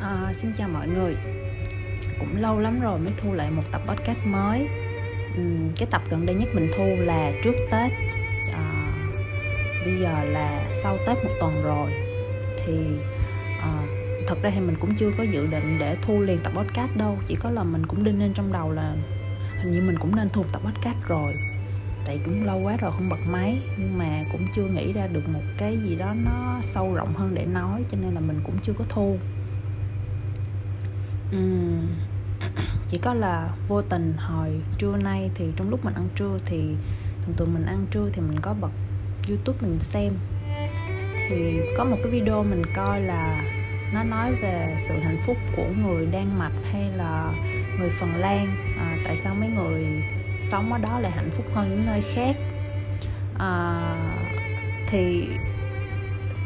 À, xin chào mọi người. Cũng lâu lắm rồi mới thu lại một tập podcast mới. Uhm, Cái tập gần đây nhất mình thu là trước Tết. À, Bây giờ là sau Tết một tuần rồi. Thì à, thật ra thì mình cũng chưa có dự định để thu liền tập podcast đâu. Chỉ có là mình cũng đinh lên trong đầu là Hình như mình cũng nên thu tập podcast rồi. Tại cũng lâu quá rồi không bật máy nhưng mà cũng chưa nghĩ ra được một cái gì đó nó sâu rộng hơn để nói cho nên là mình cũng chưa có thu chỉ có là vô tình hồi trưa nay thì trong lúc mình ăn trưa thì thường thường mình ăn trưa thì mình có bật youtube mình xem. Thì có một cái video mình coi là nó nói về sự hạnh phúc của người đan mạch hay là người phần lan. À, tại sao mấy người sống ở đó lại hạnh phúc hơn những nơi khác? À, thì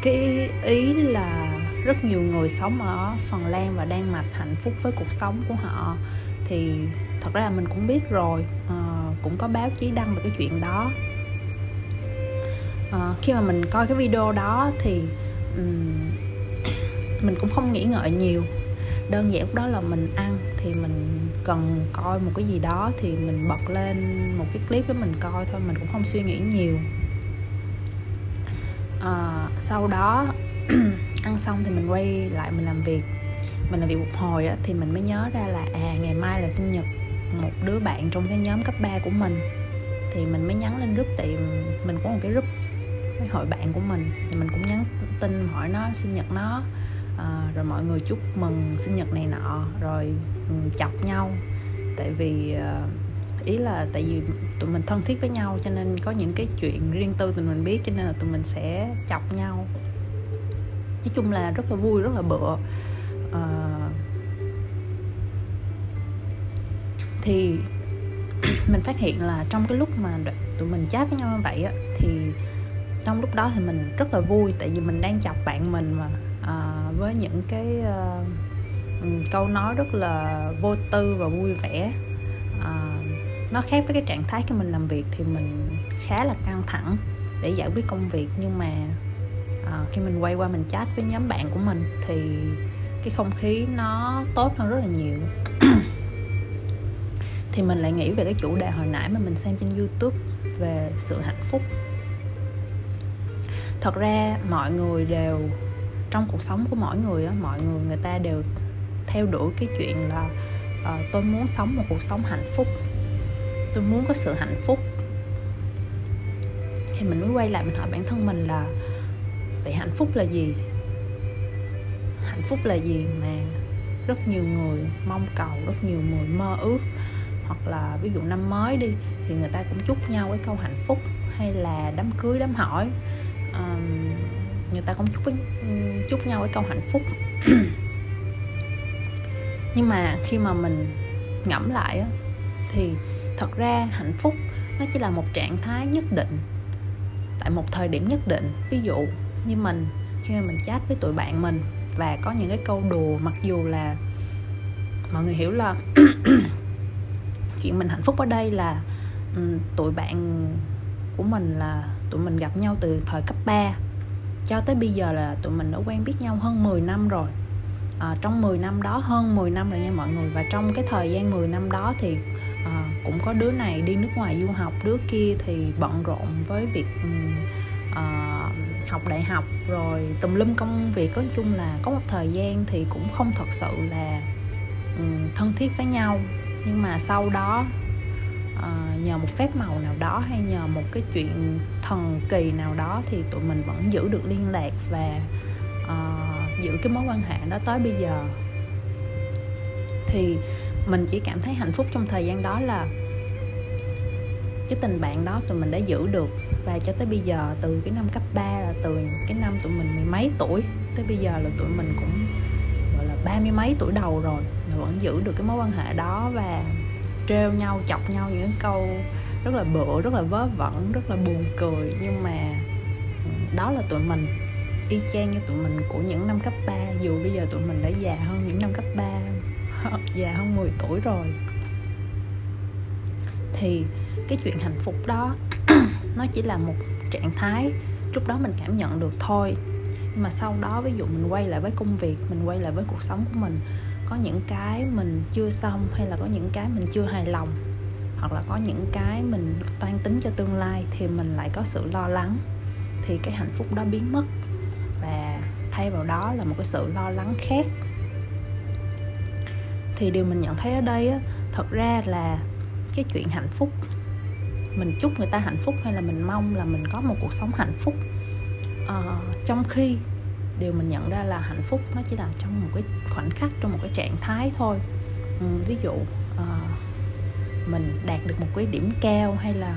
cái ý là rất nhiều người sống ở Phần Lan và Đan Mạch hạnh phúc với cuộc sống của họ. Thì thật ra mình cũng biết rồi à, cũng có báo chí đăng về cái chuyện đó. À, khi mà mình coi cái video đó thì um, mình cũng không nghĩ ngợi nhiều. Đơn giản lúc đó là mình ăn thì mình cần coi một cái gì đó thì mình bật lên một cái clip để mình coi thôi mình cũng không suy nghĩ nhiều. À, sau đó ăn xong thì mình quay lại mình làm việc. Mình làm việc một hồi á, thì mình mới nhớ ra là à ngày mai là sinh nhật một đứa bạn trong cái nhóm cấp 3 của mình. Thì mình mới nhắn lên group tại mình có một cái group cái hội bạn của mình. Thì mình cũng nhắn tin hỏi nó sinh nhật nó à, rồi mọi người chúc mừng sinh nhật này nọ rồi ừ, chọc nhau. Tại vì ờ, ý là tại vì tụi mình thân thiết với nhau cho nên có những cái chuyện riêng tư tụi mình biết cho nên là tụi mình sẽ chọc nhau nói chung là rất là vui rất là bựa uh, ờ, thì mình phát hiện là trong cái lúc mà tụi mình chat với nhau như vậy á thì trong lúc đó thì mình rất là vui tại vì mình đang chọc bạn mình mà uh, với những cái uh, câu nói rất là vô tư và vui vẻ. Uh, nó khác với cái trạng thái khi mình làm việc thì mình khá là căng thẳng để giải quyết công việc nhưng mà à, khi mình quay qua mình chat với nhóm bạn của mình thì cái không khí nó tốt hơn rất là nhiều. Thì mình lại nghĩ về cái chủ đề hồi nãy mà mình xem trên youtube về sự hạnh phúc. Thật ra mọi người đều trong cuộc sống của mỗi người á mọi người người ta đều theo đuổi cái chuyện là uh, tôi muốn sống một cuộc sống hạnh phúc. Tôi muốn có sự hạnh phúc. Thì mình mới quay lại mình hỏi bản thân mình là vậy hạnh phúc là gì? Hạnh phúc là gì mà rất nhiều người mong cầu rất nhiều người mơ ước? Hoặc là ví dụ năm mới đi thì người ta cũng chúc nhau cái câu hạnh phúc hay là đám cưới đám hỏi. Um, người ta cũng chúc chúc nhau cái câu hạnh phúc. Nhưng mà khi mà mình ngẫm lại á, thì thật ra hạnh phúc nó chỉ là một trạng thái nhất định. Tại một thời điểm nhất định ví dụ như mình khi mà mình chat với tụi bạn mình và có những cái câu đùa mặc dù là mọi người hiểu là chuyện mình hạnh phúc ở đây là um, tụi bạn của mình là tụi mình gặp nhau từ thời cấp 3 cho tới bây giờ là tụi mình đã quen biết nhau hơn 10 năm rồi. À, trong 10 năm đó hơn 10 năm rồi nha mọi người và trong cái thời gian 10 năm đó thì à, cũng có đứa này đi nước ngoài du học đứa kia thì bận rộn với việc học đại học rồi tùm lum công việc. Nói chung là có một thời gian thì cũng không thật sự là ừ, thân thiết với nhau. Nhưng mà sau đó ờ, nhờ một phép màu nào đó hay nhờ một cái chuyện thần kỳ nào đó thì tụi mình vẫn giữ được liên lạc và uh, giữ cái mối quan hệ đó tới bây giờ. Thì mình chỉ cảm thấy hạnh phúc trong thời gian đó là cái tình bạn đó tụi mình đã giữ được. Và cho tới bây giờ, từ cái năm cấp 3 là từ cái năm tụi mình mười mấy tuổi, tới bây giờ là tụi mình cũng, gọi là, ba mươi mấy tuổi đầu rồi mà vẫn giữ được cái mối quan hệ đó và trêu nhau, chọc nhau những câu rất là bựa, rất là vớ vẩn, rất là buồn cười. Nhưng mà ừ, đó là tụi mình, y chang như tụi mình của những năm cấp 3 dù bây giờ tụi mình đã già hơn những năm cấp 3 già hơn 10 tuổi rồi thì cái chuyện hạnh phúc đó nó chỉ là một trạng thái. Lúc đó mình cảm nhận được thôi. Nhưng mà sau đó ví dụ mình quay lại với công việc mình quay lại với cuộc sống của mình có những cái mình chưa xong hay là có những cái mình chưa hài lòng hoặc là có những cái mình toan tính cho tương lai thì mình lại có sự lo lắng thì cái hạnh phúc đó biến mất. Và thay vào đó là một cái sự lo lắng khác. Thì điều mình nhận thấy ở đây á, thật ra là cái chuyện hạnh phúc. Mình chúc người ta hạnh phúc hay là mình mong là mình có một cuộc sống hạnh phúc. À, trong khi điều mình nhận ra là hạnh phúc nó chỉ là trong một cái khoảnh khắc trong một cái trạng thái thôi. Ừ, ví dụ à, mình đạt được một cái điểm cao hay là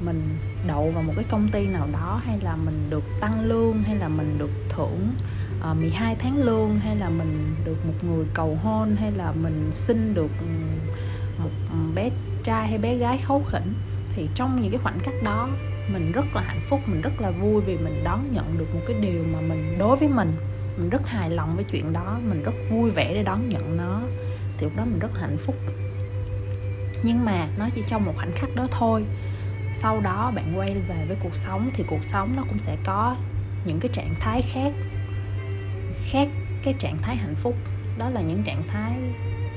mình đậu vào một cái công ty nào đó hay là mình được tăng lương hay là mình được thưởng ờ, uh, 12 tháng lương hay là mình được một người cầu hôn hay là mình xin được ừ, một bé trai hay bé gái khấu khỉnh, thì trong những cái khoảnh khắc đó, mình rất là hạnh phúc, mình rất là vui vì mình đón nhận được một cái điều mà mình, đối với mình mình rất hài lòng với chuyện đó, mình rất vui vẻ để đón nhận nó. Thì lúc đó mình rất hạnh phúc. Nhưng mà nó chỉ trong một khoảnh khắc đó thôi. Sau đó bạn quay về với cuộc sống, thì cuộc sống nó cũng sẽ có những cái trạng thái khác khác cái trạng thái hạnh phúc. Đó là những trạng thái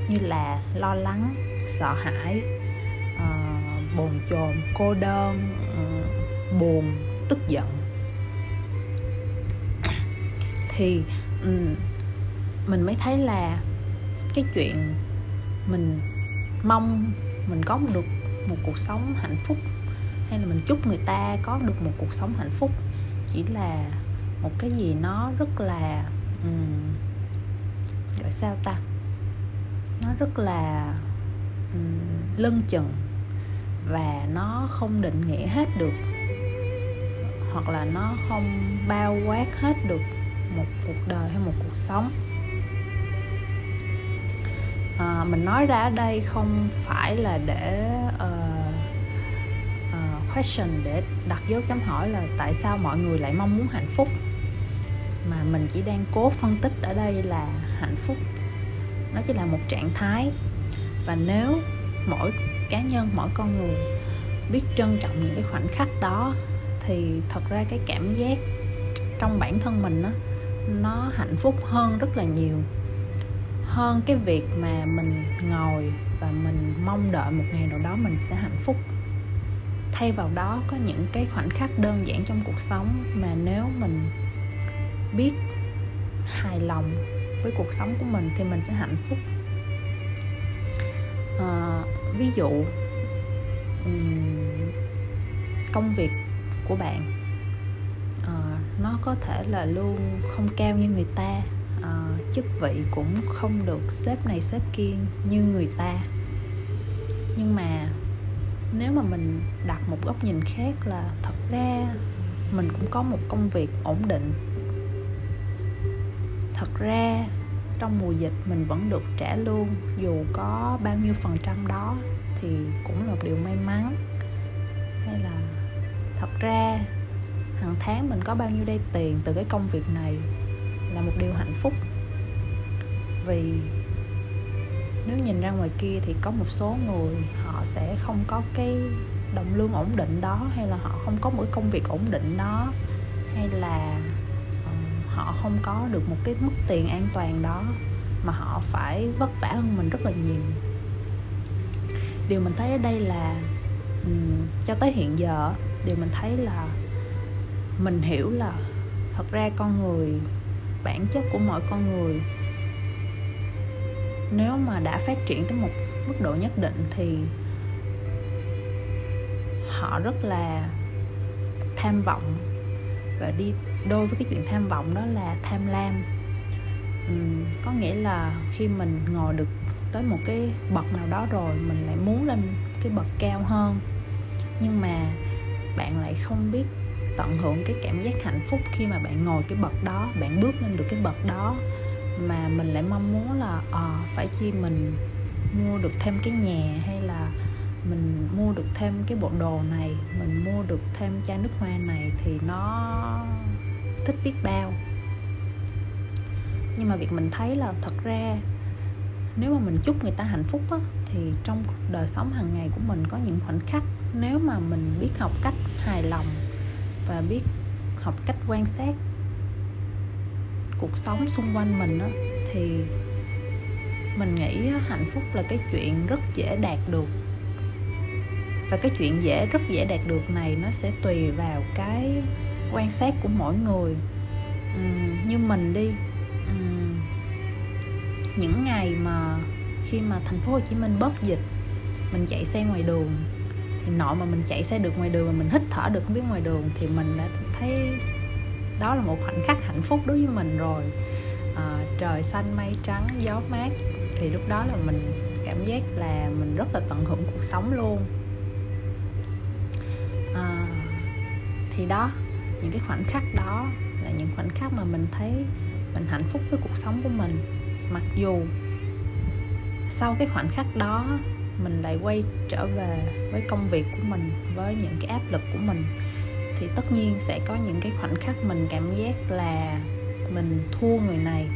như là lo lắng, sợ hãi bồn chồn cô đơn ừ, buồn tức giận. Thì ừ, mình mới thấy là cái chuyện mình mong mình có được một cuộc sống hạnh phúc hay là mình chúc người ta có được một cuộc sống hạnh phúc chỉ là một cái gì nó rất là um, gọi sao ta? Nó rất là um, lân chừng và nó không định nghĩa hết được. Hoặc là nó không bao quát hết được một cuộc đời hay một cuộc sống. À, mình nói ra đây không phải là để uh, uh, question để đặt dấu chấm hỏi là tại sao mọi người lại mong muốn hạnh phúc. Mà mình chỉ đang cố phân tích ở đây là hạnh phúc nó chỉ là một trạng thái. Và nếu mỗi cá nhân mỗi con người biết trân trọng những cái khoảnh khắc đó thì thật ra cái cảm giác trong bản thân mình đó, nó hạnh phúc hơn rất là nhiều. Hơn cái việc mà mình ngồi và mình mong đợi một ngày nào đó mình sẽ hạnh phúc. Thay vào đó có những cái khoảnh khắc đơn giản trong cuộc sống mà nếu mình biết hài lòng với cuộc sống của mình thì mình sẽ hạnh phúc à, ví dụ công việc của bạn à, nó có thể là lương không cao như người ta à, chức vị cũng không được xếp này xếp kia như người ta. Nhưng mà nếu mà mình đặt một góc nhìn khác là thật ra mình cũng có một công việc ổn định. Thật ra trong mùa dịch mình vẫn được trả lương, dù có bao nhiêu phần trăm đó, thì cũng là một điều may mắn. Hay là thật ra, hàng tháng mình có bao nhiêu đây tiền từ cái công việc này là một điều hạnh phúc. Vì nếu nhìn ra ngoài kia thì có một số người họ sẽ không có cái đồng lương ổn định đó, hay là họ không có một công việc ổn định đó, hay là họ không có được một cái mức tiền an toàn đó mà họ phải vất vả hơn mình rất là nhiều. Điều mình thấy ở đây là um, cho tới hiện giờ điều mình thấy là mình hiểu là thật ra con người bản chất của mọi con người nếu mà đã phát triển tới một mức độ nhất định thì họ rất là tham vọng và đi đôi với cái chuyện tham vọng đó là tham lam. Uhm, có nghĩa là khi mình ngồi được tới một cái bậc nào đó rồi mình lại muốn lên cái bậc cao hơn. Nhưng mà bạn lại không biết tận hưởng cái cảm giác hạnh phúc khi mà bạn ngồi cái bậc đó bạn bước lên được cái bậc đó. Mà mình lại mong muốn là à, phải chi mình mua được thêm cái nhà hay là mình mua được thêm cái bộ đồ này mình mua được thêm chai nước hoa này thì nó thích biết bao. Nhưng mà việc mình thấy là thật ra nếu mà mình chúc người ta hạnh phúc á, thì trong đời sống hàng ngày của mình có những khoảnh khắc nếu mà mình biết học cách hài lòng và biết học cách quan sát cuộc sống xung quanh mình á thì mình nghĩ hạnh phúc là cái chuyện rất dễ đạt được và cái chuyện dễ rất dễ đạt được này nó sẽ tùy vào cái quan sát của mỗi người. Uhm, như mình đi uhm, những ngày mà khi mà thành phố Hồ Chí Minh bớt dịch mình chạy xe ngoài đường thì nội mà mình chạy xe được ngoài đường mà mình hít thở được không biết ngoài đường thì mình đã thấy đó là một khoảnh khắc hạnh phúc đối với mình rồi. À, trời xanh mây trắng gió mát thì lúc đó là mình cảm giác là mình rất là tận hưởng cuộc sống luôn. Thì đó những cái khoảnh khắc đó là những khoảnh khắc mà mình thấy mình hạnh phúc với cuộc sống của mình. Mặc dù sau cái khoảnh khắc đó mình lại quay trở về với công việc của mình với những cái áp lực của mình thì tất nhiên sẽ có những cái khoảnh khắc mình cảm giác là mình thua người này.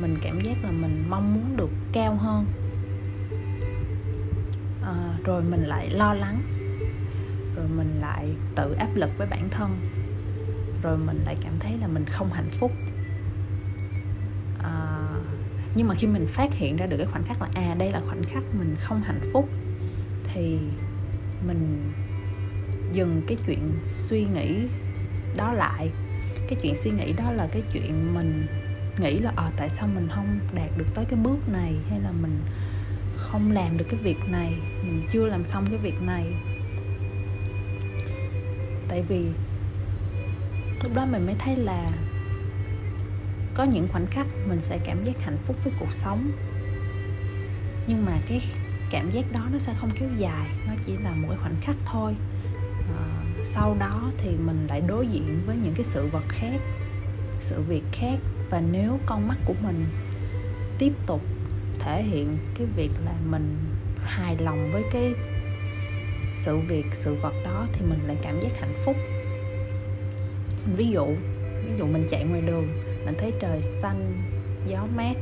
Mình cảm giác là mình mong muốn được cao hơn. À, rồi mình lại lo lắng rồi mình lại tự áp lực với bản thân. Rồi mình lại cảm thấy là mình không hạnh phúc. À, nhưng mà khi mình phát hiện ra được cái khoảnh khắc là à đây là khoảnh khắc mình không hạnh phúc thì mình dừng cái chuyện suy nghĩ đó lại. Cái chuyện suy nghĩ đó là cái chuyện mình nghĩ là à, tại sao mình không đạt được tới cái bước này hay là mình không làm được cái việc này mình chưa làm xong cái việc này tại vì lúc đó mình mới thấy là có những khoảnh khắc mình sẽ cảm giác hạnh phúc với cuộc sống. Nhưng mà cái cảm giác đó nó sẽ không kéo dài nó chỉ là một cái khoảnh khắc thôi. À, sau đó thì mình lại đối diện với những cái sự vật khác sự việc khác. Và nếu con mắt của mình tiếp tục thể hiện cái việc là mình hài lòng với cái sự việc, sự vật đó thì mình lại cảm giác hạnh phúc. Ví dụ ví dụ mình chạy ngoài đường, mình thấy trời xanh, gió mát,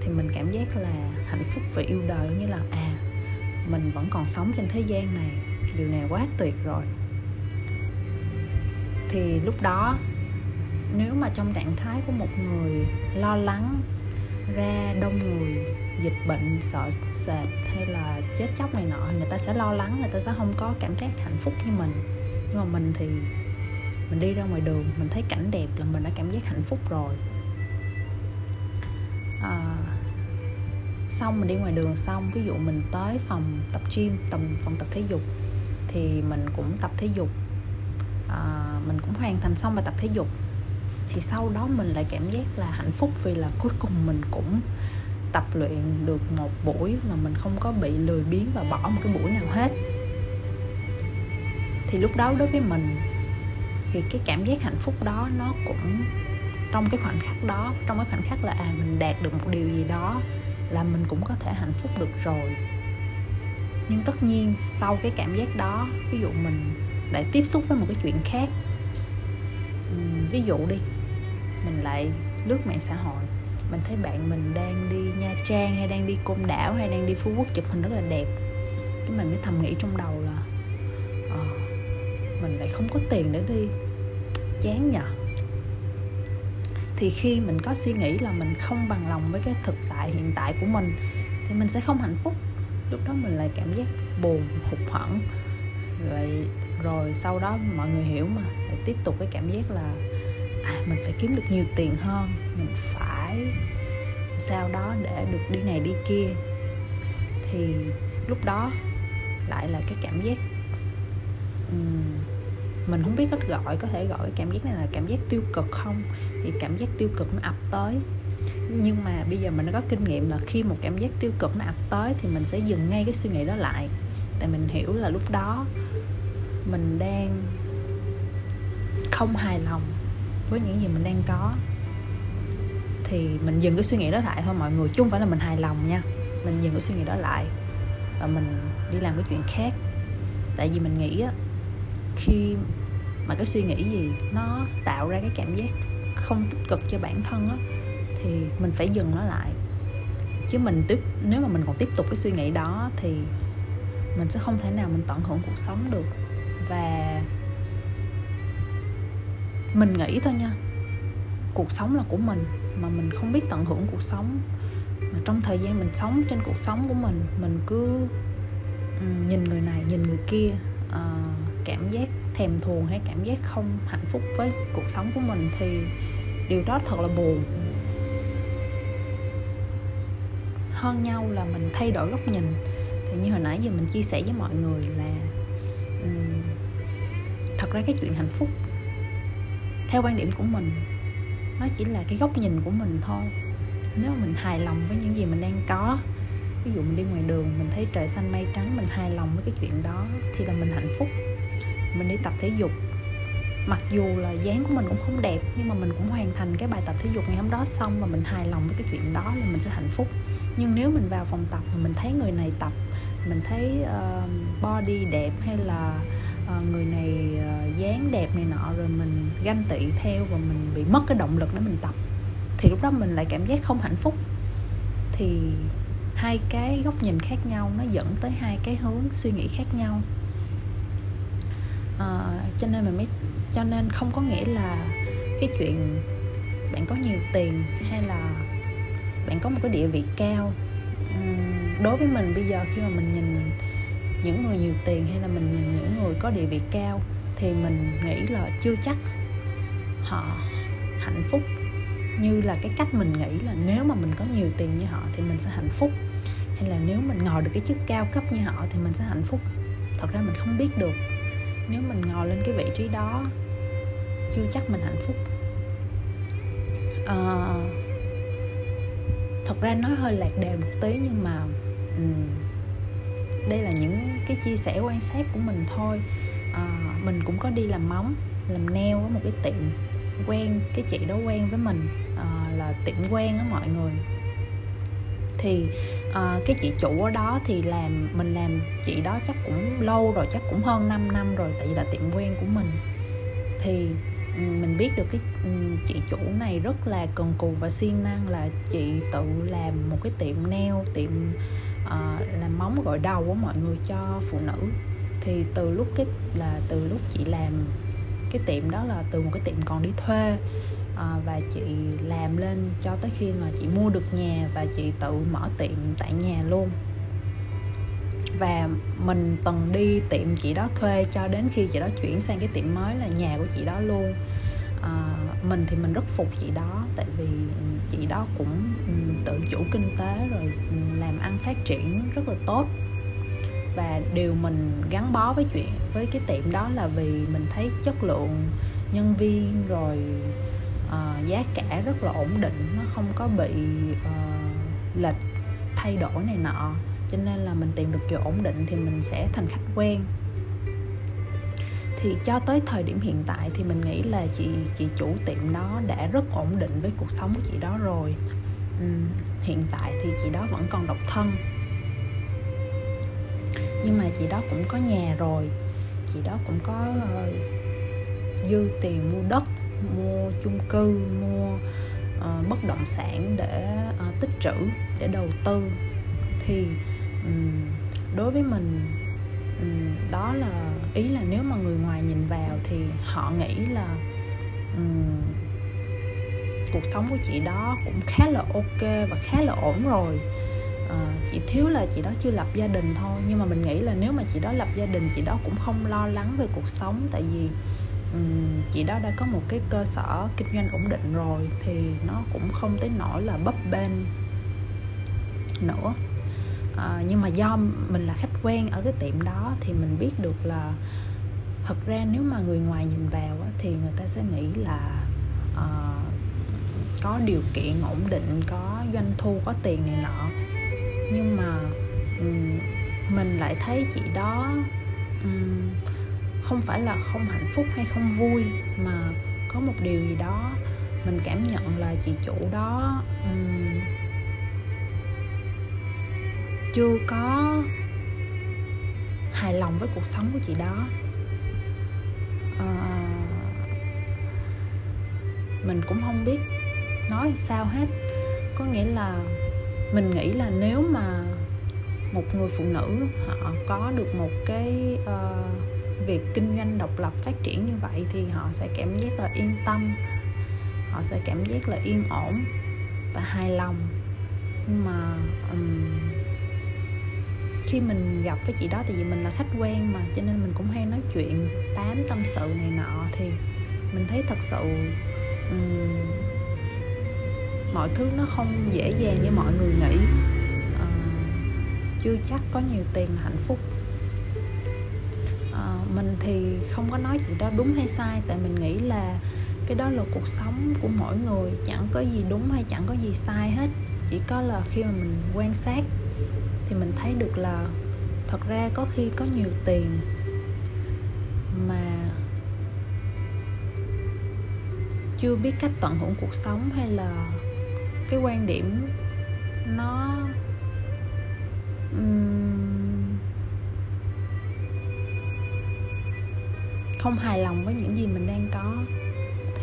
thì mình cảm giác là hạnh phúc và yêu đời, như là à mình vẫn còn sống trên thế gian này, điều này quá tuyệt rồi. Thì lúc đó, nếu mà trong trạng thái của một người lo lắng, ra đông người dịch bệnh sợ sệt hay là chết chóc này nọ người ta sẽ lo lắng người ta sẽ không có cảm giác hạnh phúc như mình. Nhưng mà mình thì mình đi ra ngoài đường mình thấy cảnh đẹp là mình đã cảm giác hạnh phúc rồi. À, xong mình đi ngoài đường xong ví dụ mình tới phòng tập gym tầm phòng tập thể dục thì mình cũng tập thể dục. À, mình cũng hoàn thành xong bài tập thể dục. Thì sau đó mình lại cảm giác là hạnh phúc vì là cuối cùng mình cũng tập luyện được một buổi mà mình không có bị lười biếng và bỏ một cái buổi nào hết. Thì lúc đó đối với mình, thì cái cảm giác hạnh phúc đó nó cũng trong cái khoảnh khắc đó, trong cái khoảnh khắc là à mình đạt được một điều gì đó là mình cũng có thể hạnh phúc được rồi. Nhưng tất nhiên sau cái cảm giác đó, ví dụ mình lại tiếp xúc với một cái chuyện khác ví dụ đi, mình lại lướt mạng xã hội mình thấy bạn mình đang đi nha trang hay đang đi côn đảo hay đang đi phú quốc chụp hình rất là đẹp. Cái mình mới thầm nghĩ trong đầu là ờ, mình lại không có tiền để đi. Chán nhở. thì khi mình có suy nghĩ là mình không bằng lòng với cái thực tại hiện tại của mình thì mình sẽ không hạnh phúc. Lúc đó mình lại cảm giác buồn hụt hẫng. Rồi rồi sau đó mọi người hiểu mà. Lại tiếp tục cái cảm giác là à mình phải kiếm được nhiều tiền hơn. Mình phải sau đó để được đi này đi kia. Thì lúc đó lại là cái cảm giác um, mình không biết cách gọi có thể gọi cái cảm giác này là cảm giác tiêu cực không? Thì cảm giác tiêu cực nó ập tới. Nhưng mà bây giờ mình đã có kinh nghiệm là khi một cảm giác tiêu cực nó ập tới thì mình sẽ dừng ngay cái suy nghĩ đó lại. Tại mình hiểu là lúc đó mình đang không hài lòng với những gì mình đang có. Thì mình dừng cái suy nghĩ đó lại thôi, mọi người chung phải là mình hài lòng nha. Mình dừng cái suy nghĩ đó lại và mình đi làm cái chuyện khác. Tại vì mình nghĩ á, khi mà cái suy nghĩ gì nó tạo ra cái cảm giác không tích cực cho bản thân á, thì mình phải dừng nó lại. Chứ mình tiếp, nếu mà mình còn tiếp tục cái suy nghĩ đó thì mình sẽ không thể nào mình tận hưởng cuộc sống được. Và mình nghĩ thôi nha. Cuộc sống là của mình mà mình không biết tận hưởng cuộc sống. Mà trong thời gian mình sống trên cuộc sống của mình mình cứ nhìn người này nhìn người kia ờ, cảm giác thèm thuồng hay cảm giác không hạnh phúc với cuộc sống của mình thì điều đó thật là buồn. Hơn nhau là mình thay đổi góc nhìn. Thì như hồi nãy giờ mình chia sẻ với mọi người là um, thật ra cái chuyện hạnh phúc theo quan điểm của mình nó chỉ là cái góc nhìn của mình thôi. Nếu mình hài lòng với những gì mình đang có ví dụ mình đi ngoài đường mình thấy trời xanh mây trắng mình hài lòng với cái chuyện đó thì là mình hạnh phúc. Mình đi tập thể dục mặc dù là dáng của mình cũng không đẹp nhưng mà mình cũng hoàn thành cái bài tập thể dục ngày hôm đó xong và mình hài lòng với cái chuyện đó là mình sẽ hạnh phúc. Nhưng nếu mình vào phòng tập mà mình thấy người này tập mình thấy uh, body đẹp hay là uh, Ờ, người này ờ, dáng đẹp này nọ rồi mình ganh tị theo và mình bị mất cái động lực để mình tập. Thì lúc đó mình lại cảm giác không hạnh phúc. Thì hai cái góc nhìn khác nhau nó dẫn tới hai cái hướng suy nghĩ khác nhau. À, cho nên mình mới cho nên không có nghĩa là cái chuyện bạn có nhiều tiền hay là bạn có một cái địa vị cao. Đối với mình bây giờ khi mà mình nhìn những người nhiều tiền hay là mình nhìn những người có địa vị cao thì mình nghĩ là chưa chắc họ hạnh phúc. Như là cái cách mình nghĩ là nếu mà mình có nhiều tiền như họ thì mình sẽ hạnh phúc hay là nếu mình ngồi được cái chức cao cấp như họ thì mình sẽ hạnh phúc. Thật ra mình không biết được. Nếu mình ngồi lên cái vị trí đó chưa chắc mình hạnh phúc. À, thật ra nói hơi lạc đề một tí nhưng mà um, đây là những cái chia sẻ quan sát của mình thôi. À, mình cũng có đi làm móng làm neo ở một cái tiệm quen cái chị đó quen với mình à, là tiệm quen á mọi người. Thì à, cái chị chủ ở đó thì làm mình làm chị đó chắc cũng lâu rồi chắc cũng hơn 5 năm rồi tại vì là tiệm quen của mình. Thì mình biết được cái chị chủ này rất là cần cù và siêng năng là chị tự làm một cái tiệm neo tiệm uh, làm móng gội đầu của mọi người cho phụ nữ. Thì từ lúc cái là từ lúc chị làm cái tiệm đó là từ một cái tiệm còn đi thuê à, và chị làm lên cho tới khi mà chị mua được nhà và chị tự mở tiệm tại nhà luôn và mình từng đi tiệm chị đó thuê cho đến khi chị đó chuyển sang cái tiệm mới là nhà của chị đó luôn. À, mình thì mình rất phục chị đó tại vì chị đó cũng tự chủ kinh tế rồi làm ăn phát triển rất là tốt. Và điều mình gắn bó với chuyện với cái tiệm đó là vì mình thấy chất lượng nhân viên rồi uh, giá cả rất là ổn định nó không có bị uh, lệch thay đổi này nọ cho nên là mình tìm được chỗ ổn định thì mình sẽ thành khách quen. Thì cho tới thời điểm hiện tại thì mình nghĩ là chị chị chủ tiệm đó đã rất ổn định với cuộc sống của chị đó rồi. Uhm, hiện tại thì chị đó vẫn còn độc thân. Nhưng mà chị đó cũng có nhà rồi. Chị đó cũng có uh, dư tiền mua đất mua chung cư mua uh, bất động sản để uh, tích trữ để đầu tư. Thì đối với mình đó là ý là nếu mà người ngoài nhìn vào thì họ nghĩ là um, cuộc sống của chị đó cũng khá là ok và khá là ổn rồi. Ờ, à, chị thiếu là chị đó chưa lập gia đình thôi. Nhưng mà mình nghĩ là nếu mà chị đó lập gia đình chị đó cũng không lo lắng về cuộc sống. Tại vì um, chị đó đã có một cái cơ sở kinh doanh ổn định rồi thì nó cũng không tới nỗi là bấp bênh nữa à, nhưng mà do mình là khách quen ở cái tiệm đó thì mình biết được là thật ra nếu mà người ngoài nhìn vào thì người ta sẽ nghĩ là uh, có điều kiện ổn định có doanh thu có tiền này nọ. Nhưng mà um, mình lại thấy chị đó um, không phải là không hạnh phúc hay không vui mà có một điều gì đó mình cảm nhận là chị chủ đó um, chưa có hài lòng với cuộc sống của chị đó. À, mình cũng không biết nói sao hết. Có nghĩa là mình nghĩ là nếu mà một người phụ nữ họ có được một cái uh, việc kinh doanh độc lập phát triển như vậy thì họ sẽ cảm giác là yên tâm họ sẽ cảm giác là yên ổn và hài lòng. Nhưng mà um, khi mình gặp với chị đó thì vì mình là khách quen mà cho nên mình cũng hay nói chuyện tám tâm sự này nọ thì mình thấy thật sự um, mọi thứ nó không dễ dàng như mọi người nghĩ. Uh, chưa chắc có nhiều tiền là hạnh phúc. Uh, mình thì không có nói chuyện đó đúng hay sai tại mình nghĩ là cái đó là cuộc sống của mỗi người chẳng có gì đúng hay chẳng có gì sai hết. Chỉ có là khi mà mình quan sát thì mình thấy được là thật ra có khi có nhiều tiền mà chưa biết cách tận hưởng cuộc sống hay là cái quan điểm nó không hài lòng với những gì mình đang có.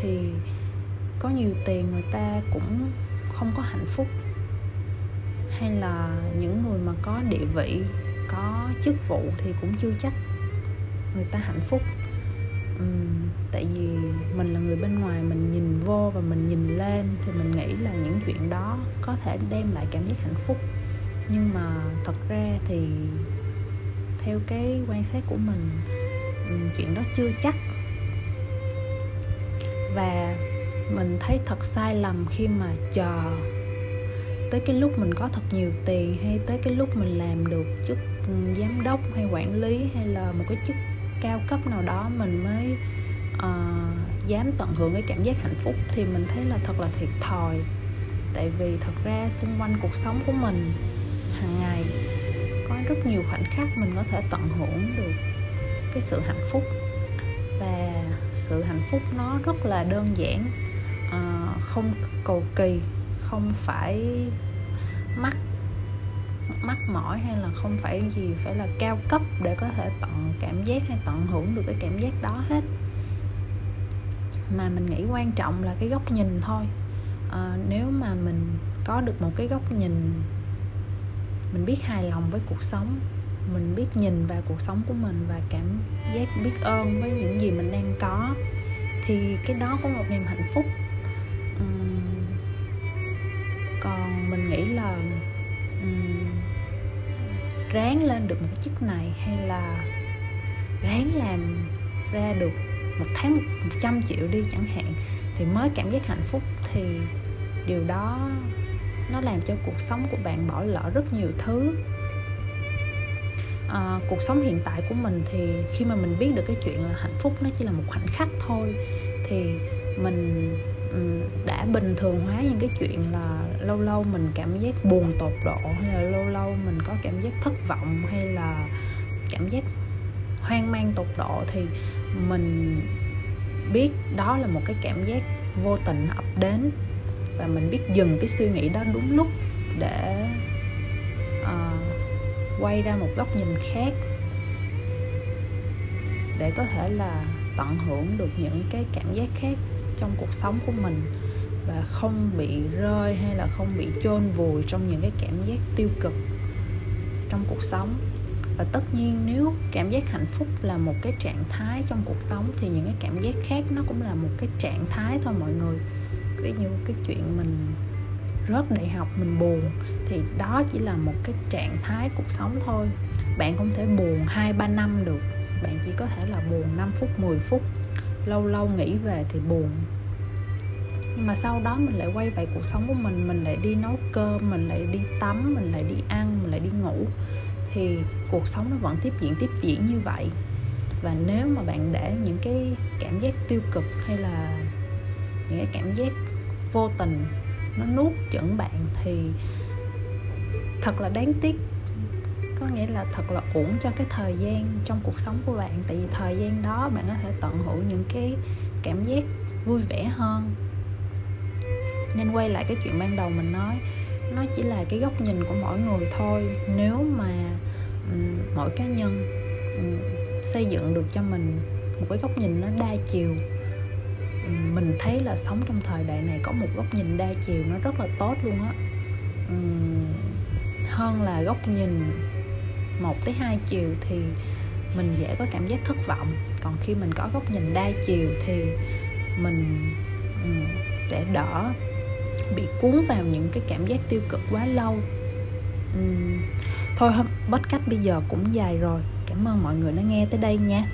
Thì có nhiều tiền người ta cũng không có hạnh phúc hay là những người mà có địa vị có chức vụ thì cũng chưa chắc người ta hạnh phúc. Uhm, tại vì mình là người bên ngoài mình nhìn vô và mình nhìn lên thì mình nghĩ là những chuyện đó có thể đem lại cảm giác hạnh phúc. Nhưng mà thật ra thì theo cái quan sát của mình chuyện đó chưa chắc. Và mình thấy thật sai lầm khi mà chờ tới cái lúc mình có thật nhiều tiền hay tới cái lúc mình làm được chức giám đốc hay quản lý hay là một cái chức cao cấp nào đó mình mới uh, dám tận hưởng cái cảm giác hạnh phúc thì mình thấy là thật là thiệt thòi. Tại vì thật ra xung quanh cuộc sống của mình hàng ngày có rất nhiều khoảnh khắc mình có thể tận hưởng được cái sự hạnh phúc. Và sự hạnh phúc nó rất là đơn giản uh, không cầu kỳ không phải mắc mắc mỏi hay là không phải gì phải là cao cấp để có thể tận cảm giác hay tận hưởng được cái cảm giác đó hết. Mà mình nghĩ quan trọng là cái góc nhìn thôi. À, nếu mà mình có được một cái góc nhìn mình biết hài lòng với cuộc sống mình biết nhìn vào cuộc sống của mình và cảm giác biết ơn với những gì mình đang có thì cái đó có một niềm hạnh phúc. Ráng lên được một cái chức này hay là ráng làm ra được một tháng một trăm triệu đi chẳng hạn thì mới cảm giác hạnh phúc thì điều đó nó làm cho cuộc sống của bạn bỏ lỡ rất nhiều thứ. À, cuộc sống hiện tại của mình thì khi mà mình biết được cái chuyện là hạnh phúc nó chỉ là một khoảnh khắc thôi thì mình đã bình thường hóa những cái chuyện là lâu lâu mình cảm giác buồn tột độ hay là lâu lâu mình có cảm giác thất vọng hay là cảm giác hoang mang tột độ thì mình biết đó là một cái cảm giác vô tình ập đến và mình biết dừng cái suy nghĩ đó đúng lúc để uh, quay ra một góc nhìn khác để có thể là tận hưởng được những cái cảm giác khác trong cuộc sống của mình và không bị rơi hay là không bị chôn vùi trong những cái cảm giác tiêu cực trong cuộc sống. Và tất nhiên nếu cảm giác hạnh phúc là một cái trạng thái trong cuộc sống thì những cái cảm giác khác nó cũng là một cái trạng thái thôi mọi người. Ví dụ cái chuyện mình rớt đại học, mình buồn thì đó chỉ là một cái trạng thái cuộc sống thôi. Bạn không thể buồn hai, ba năm được. Bạn chỉ có thể là buồn 5 phút 10 phút. Lâu lâu nghĩ về thì buồn nhưng mà sau đó mình lại quay về cuộc sống của mình mình lại đi nấu cơm, mình lại đi tắm, mình lại đi ăn, mình lại đi ngủ. Thì cuộc sống nó vẫn tiếp diễn tiếp diễn như vậy. Và nếu mà bạn để những cái cảm giác tiêu cực hay là những cái cảm giác vô tình nó nuốt chửng bạn thì thật là đáng tiếc. Có nghĩa là thật là uổng cho cái thời gian trong cuộc sống của bạn. Tại vì thời gian đó bạn có thể tận hưởng những cái cảm giác vui vẻ hơn nên quay lại cái chuyện ban đầu mình nói nó chỉ là cái góc nhìn của mỗi người thôi. Nếu mà um, mỗi cá nhân um, xây dựng được cho mình một cái góc nhìn nó đa chiều um, mình thấy là sống trong thời đại này có một góc nhìn đa chiều nó rất là tốt luôn á. Hơn là góc nhìn một tới hai chiều thì mình dễ có cảm giác thất vọng. Còn khi mình có góc nhìn đa chiều thì mình sẽ đỡ bị cuốn vào những cái cảm giác tiêu cực quá lâu. Uhm, thôi podcast bây giờ cũng dài rồi. Cảm ơn mọi người đã nghe tới đây nha.